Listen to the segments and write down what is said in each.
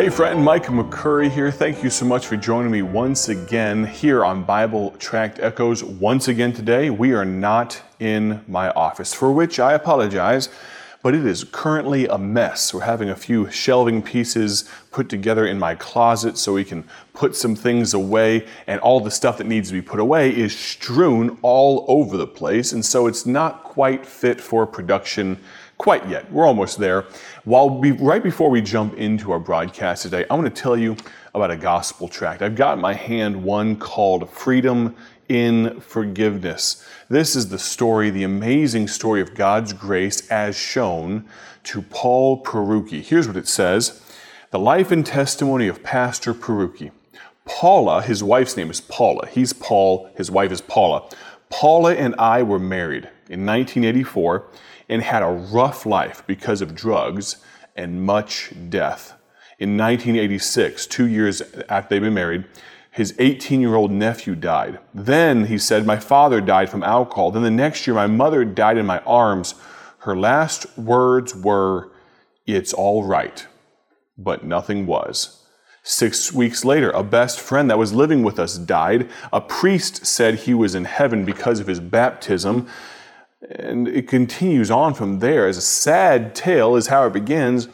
Hey, friend, Mike McCurry here. Thank you so much for joining me once again here on Bible Tract Echoes. Once again today, we are not in my office, for which I apologize, but it is currently a mess. We're having a few shelving pieces put together in my closet so we can put some things away, and all the stuff that needs to be put away is strewn all over the place, and so it's not quite fit for production quite yet. We're almost there. While we, right before we jump into our broadcast today, I want to tell you about a gospel tract. I've got in my hand one called Freedom in Forgiveness. This is the story, the amazing story of God's grace as shown to Paul Perucchi. Here's what it says The life and testimony of Pastor Perucchi. Paula, his wife's name is Paula. He's Paul, his wife is Paula. Paula and I were married in 1984 and had a rough life because of drugs and much death. In 1986, two years after they'd been married, his 18 year old nephew died. Then, he said, my father died from alcohol. Then the next year, my mother died in my arms. Her last words were, It's all right. But nothing was. Six weeks later, a best friend that was living with us died. A priest said he was in heaven because of his baptism. And it continues on from there. As a sad tale is how it begins,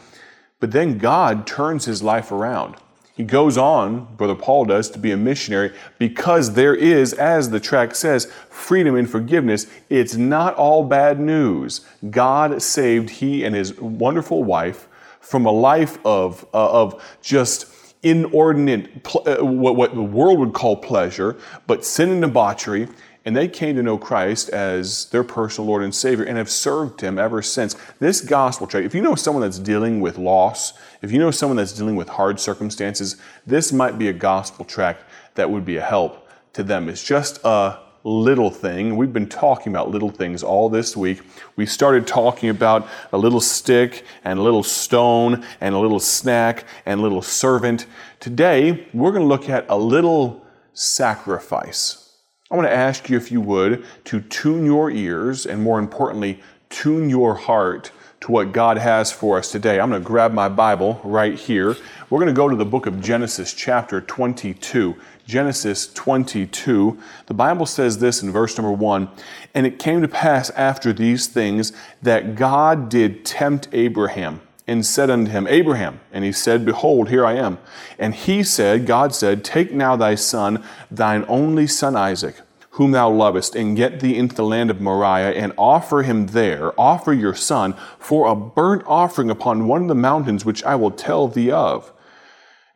but then God turns his life around. He goes on, Brother Paul does, to be a missionary because there is, as the tract says, freedom and forgiveness. It's not all bad news. God saved he and his wonderful wife from a life of, uh, of just inordinate, uh, what, what the world would call pleasure, but sin and debauchery and they came to know Christ as their personal Lord and Savior and have served Him ever since. This gospel tract, if you know someone that's dealing with loss, if you know someone that's dealing with hard circumstances, this might be a gospel tract that would be a help to them. It's just a little thing. We've been talking about little things all this week. We started talking about a little stick and a little stone and a little snack and a little servant. Today, we're going to look at a little sacrifice. I want to ask you, if you would, to tune your ears and more importantly, tune your heart to what God has for us today. I'm going to grab my Bible right here. We're going to go to the book of Genesis, chapter 22. Genesis 22. The Bible says this in verse number 1 And it came to pass after these things that God did tempt Abraham and said unto him, Abraham. And he said, Behold, here I am. And he said, God said, Take now thy son, thine only son Isaac, whom thou lovest, and get thee into the land of Moriah, and offer him there, offer your son, for a burnt offering upon one of the mountains which I will tell thee of.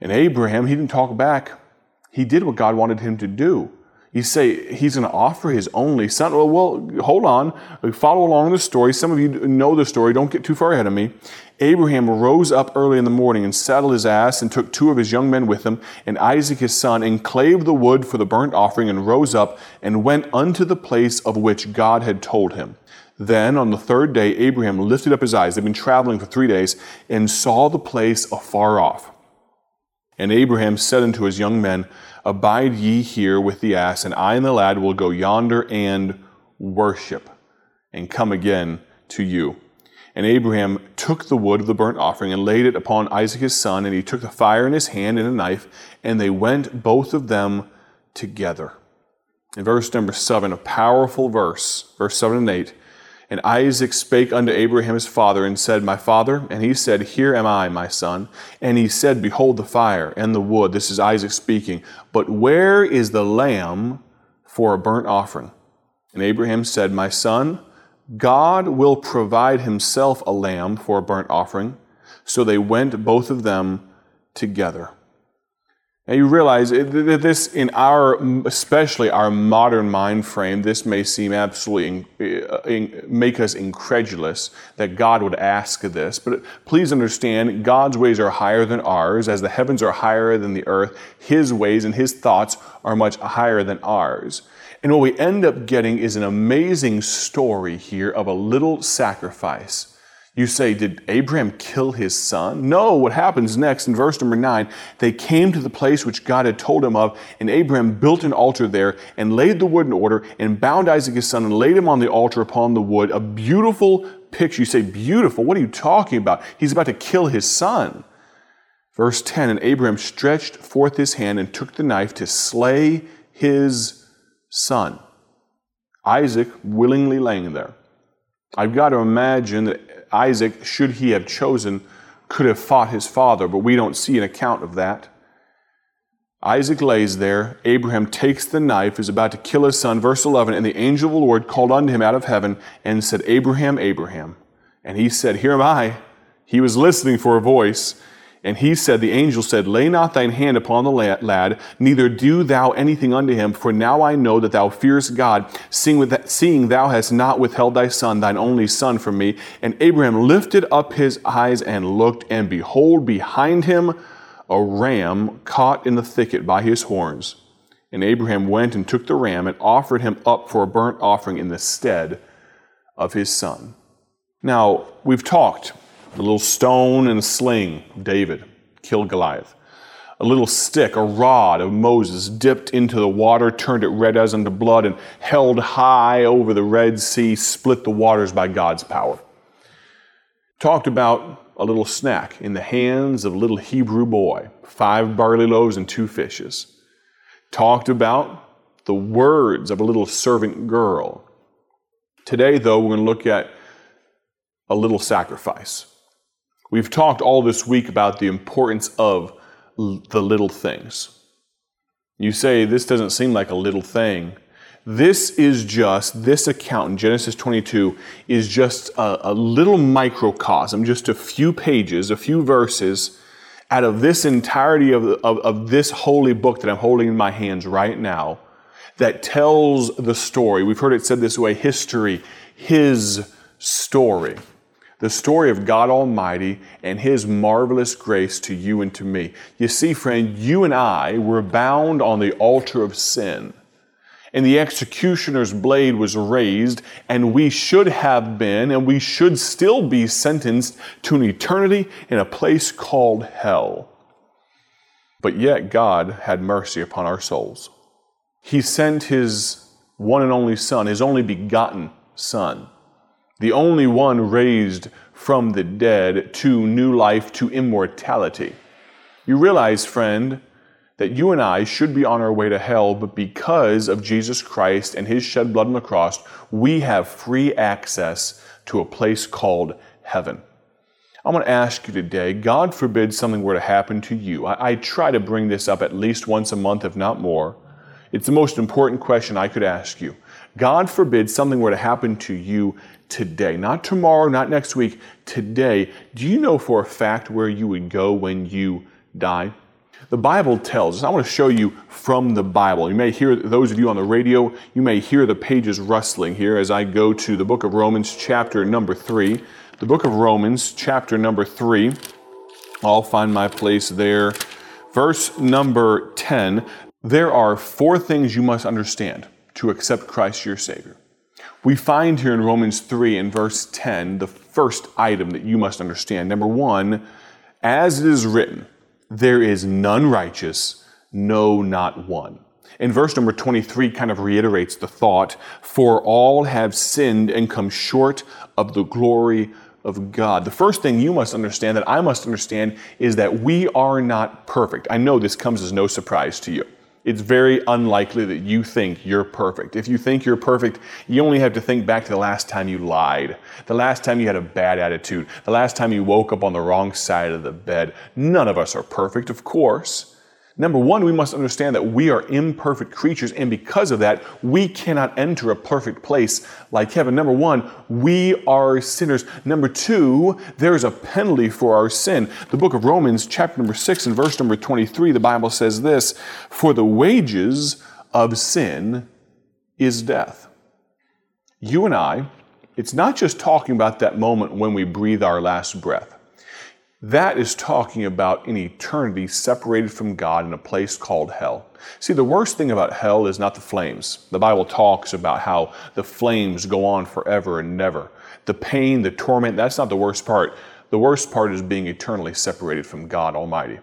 And Abraham, he didn't talk back. He did what God wanted him to do. You say he's going to offer his only son. Well, well, hold on. Follow along the story. Some of you know the story. Don't get too far ahead of me. Abraham rose up early in the morning and saddled his ass and took two of his young men with him and Isaac his son and clave the wood for the burnt offering and rose up and went unto the place of which God had told him. Then on the third day, Abraham lifted up his eyes. They've been traveling for three days and saw the place afar off. And Abraham said unto his young men, Abide ye here with the ass, and I and the lad will go yonder and worship, and come again to you. And Abraham took the wood of the burnt offering and laid it upon Isaac his son, and he took the fire in his hand and a knife, and they went both of them together. In verse number seven, a powerful verse, verse seven and eight. And Isaac spake unto Abraham his father and said, My father? And he said, Here am I, my son. And he said, Behold the fire and the wood. This is Isaac speaking. But where is the lamb for a burnt offering? And Abraham said, My son, God will provide himself a lamb for a burnt offering. So they went both of them together. Now you realize that this, in our, especially our modern mind frame, this may seem absolutely, uh, make us incredulous that God would ask this. But please understand, God's ways are higher than ours. As the heavens are higher than the earth, His ways and His thoughts are much higher than ours. And what we end up getting is an amazing story here of a little sacrifice you say, Did Abraham kill his son? No, what happens next in verse number nine, they came to the place which God had told him of, and Abraham built an altar there and laid the wood in order and bound Isaac his son and laid him on the altar upon the wood. A beautiful picture. You say, Beautiful? What are you talking about? He's about to kill his son. Verse 10 And Abraham stretched forth his hand and took the knife to slay his son. Isaac willingly laying there. I've got to imagine that Isaac, should he have chosen, could have fought his father, but we don't see an account of that. Isaac lays there. Abraham takes the knife, is about to kill his son. Verse 11 And the angel of the Lord called unto him out of heaven and said, Abraham, Abraham. And he said, Here am I. He was listening for a voice. And he said, The angel said, Lay not thine hand upon the lad, neither do thou anything unto him, for now I know that thou fearest God, seeing, seeing thou hast not withheld thy son, thine only son, from me. And Abraham lifted up his eyes and looked, and behold, behind him a ram caught in the thicket by his horns. And Abraham went and took the ram and offered him up for a burnt offering in the stead of his son. Now, we've talked a little stone and a sling, David killed Goliath. A little stick, a rod of Moses dipped into the water, turned it red as unto blood, and held high over the Red Sea, split the waters by God's power. Talked about a little snack in the hands of a little Hebrew boy, five barley loaves and two fishes. Talked about the words of a little servant girl. Today, though, we're going to look at a little sacrifice. We've talked all this week about the importance of the little things. You say, this doesn't seem like a little thing. This is just, this account in Genesis 22 is just a, a little microcosm, just a few pages, a few verses out of this entirety of, of, of this holy book that I'm holding in my hands right now that tells the story. We've heard it said this way history, his story the story of God Almighty and His marvelous grace to you and to me. You see, friend, you and I were bound on the altar of sin. And the executioner's blade was raised, and we should have been, and we should still be sentenced to an eternity in a place called hell. But yet God had mercy upon our souls. He sent His one and only Son, His only begotten Son the only one raised from the dead to new life, to immortality. You realize, friend, that you and I should be on our way to hell, but because of Jesus Christ and his shed blood on the cross, we have free access to a place called heaven. I want to ask you today God forbid something were to happen to you. I, I, try to bring this up at least once a month, if not more. It's the most important question I could ask you. God forbid something were to happen to you today, not tomorrow, not next week, today, do you know for a fact where you would go when you die? The Bible tells us, I want to show you from the Bible. You may hear, those of you on the radio, you may hear the pages rustling here as I go to the book of Romans, chapter number three. The book of Romans, chapter number three. I'll find my place there. Verse number 10 There are four things you must understand to accept Christ your Savior. We find here in Romans 3 and verse 10 the first item that you must understand. Number one, as it is written, there is none righteous, no, not one. And verse number 23 kind of reiterates the thought, for all have sinned and come short of the glory of God. The first thing you must understand, that I must understand, is that we are not perfect. I know this comes as no surprise to you it's very unlikely that you think you're perfect. If you think you're perfect, you only have to think back to the last time you lied, the last time you had a bad attitude, the last time you woke up on the wrong side of the bed. None of us are perfect, of course. Number one, we must understand that we are imperfect creatures, and because of that, we cannot enter a perfect place like heaven. Number one, we are sinners. Number two, there is a penalty for our sin. The book of Romans, chapter number six, and verse number 23, the Bible says this For the wages of sin is death. You and I, it's not just talking about that moment when we breathe our last breath. That is talking about an eternity separated from God in a place called hell. See, the worst thing about hell is not the flames. The Bible talks about how the flames go on forever and never. The pain, the torment, that's not the worst part. The worst part is being eternally separated from God Almighty.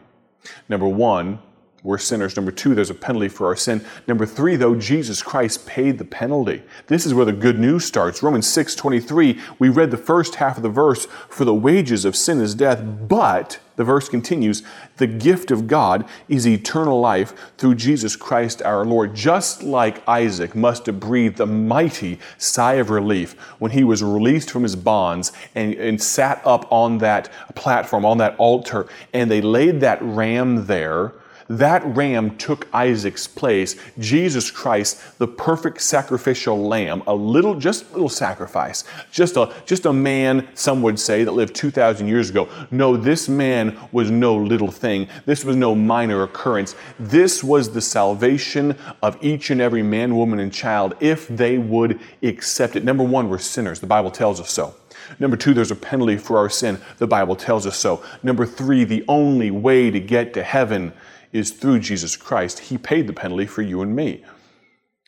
Number one, we're sinners. Number two, there's a penalty for our sin. Number three, though, Jesus Christ paid the penalty. This is where the good news starts. Romans 6 23, we read the first half of the verse, for the wages of sin is death, but the verse continues, the gift of God is eternal life through Jesus Christ our Lord. Just like Isaac must have breathed a mighty sigh of relief when he was released from his bonds and, and sat up on that platform, on that altar, and they laid that ram there that ram took Isaac's place. Jesus Christ, the perfect sacrificial lamb, a little, just a little sacrifice, just a, just a man, some would say, that lived 2,000 years ago. No, this man was no little thing. This was no minor occurrence. This was the salvation of each and every man, woman, and child if they would accept it. Number one, we're sinners. The Bible tells us so. Number two, there's a penalty for our sin. The Bible tells us so. Number three, the only way to get to heaven is through Jesus Christ. He paid the penalty for you and me.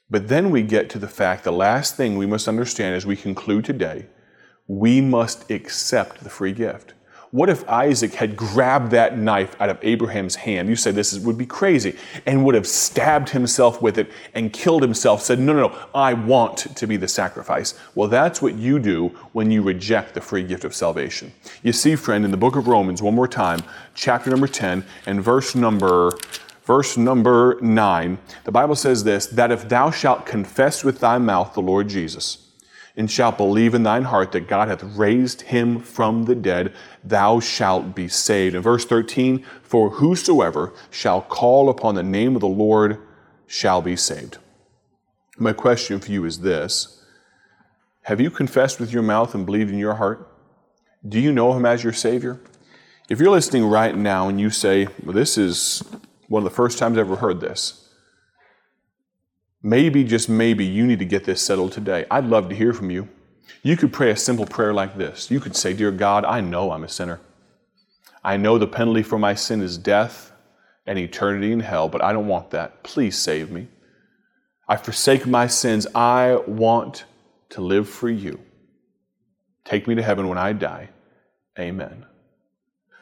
But then we get to the fact the last thing we must understand as we conclude today we must accept the free gift. What if Isaac had grabbed that knife out of Abraham's hand? You say this would be crazy, and would have stabbed himself with it and killed himself, said, No, no, no, I want to be the sacrifice. Well, that's what you do when you reject the free gift of salvation. You see, friend, in the book of Romans, one more time, chapter number 10, and verse number verse number 9, the Bible says this that if thou shalt confess with thy mouth the Lord Jesus, and shalt believe in thine heart that God hath raised him from the dead, thou shalt be saved. In verse 13, for whosoever shall call upon the name of the Lord shall be saved. My question for you is this Have you confessed with your mouth and believed in your heart? Do you know him as your Savior? If you're listening right now and you say, well, This is one of the first times I've ever heard this, Maybe, just maybe, you need to get this settled today. I'd love to hear from you. You could pray a simple prayer like this. You could say, Dear God, I know I'm a sinner. I know the penalty for my sin is death and eternity in hell, but I don't want that. Please save me. I forsake my sins. I want to live for you. Take me to heaven when I die. Amen.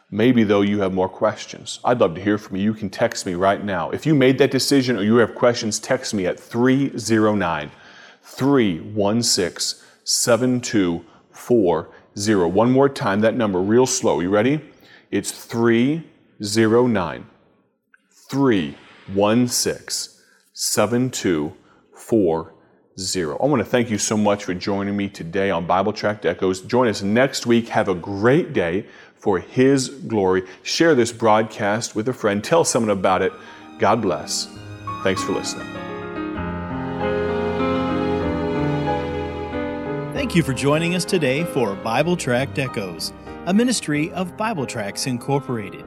Maybe, though, you have more questions. I'd love to hear from you. You can text me right now. If you made that decision or you have questions, text me at 309 316 7240. One more time, that number, real slow. You ready? It's 309 316 7240. I want to thank you so much for joining me today on Bible Tract Echoes. Join us next week. Have a great day for His glory. Share this broadcast with a friend. Tell someone about it. God bless. Thanks for listening. Thank you for joining us today for Bible Tract Echoes, a ministry of Bible Tracts Incorporated.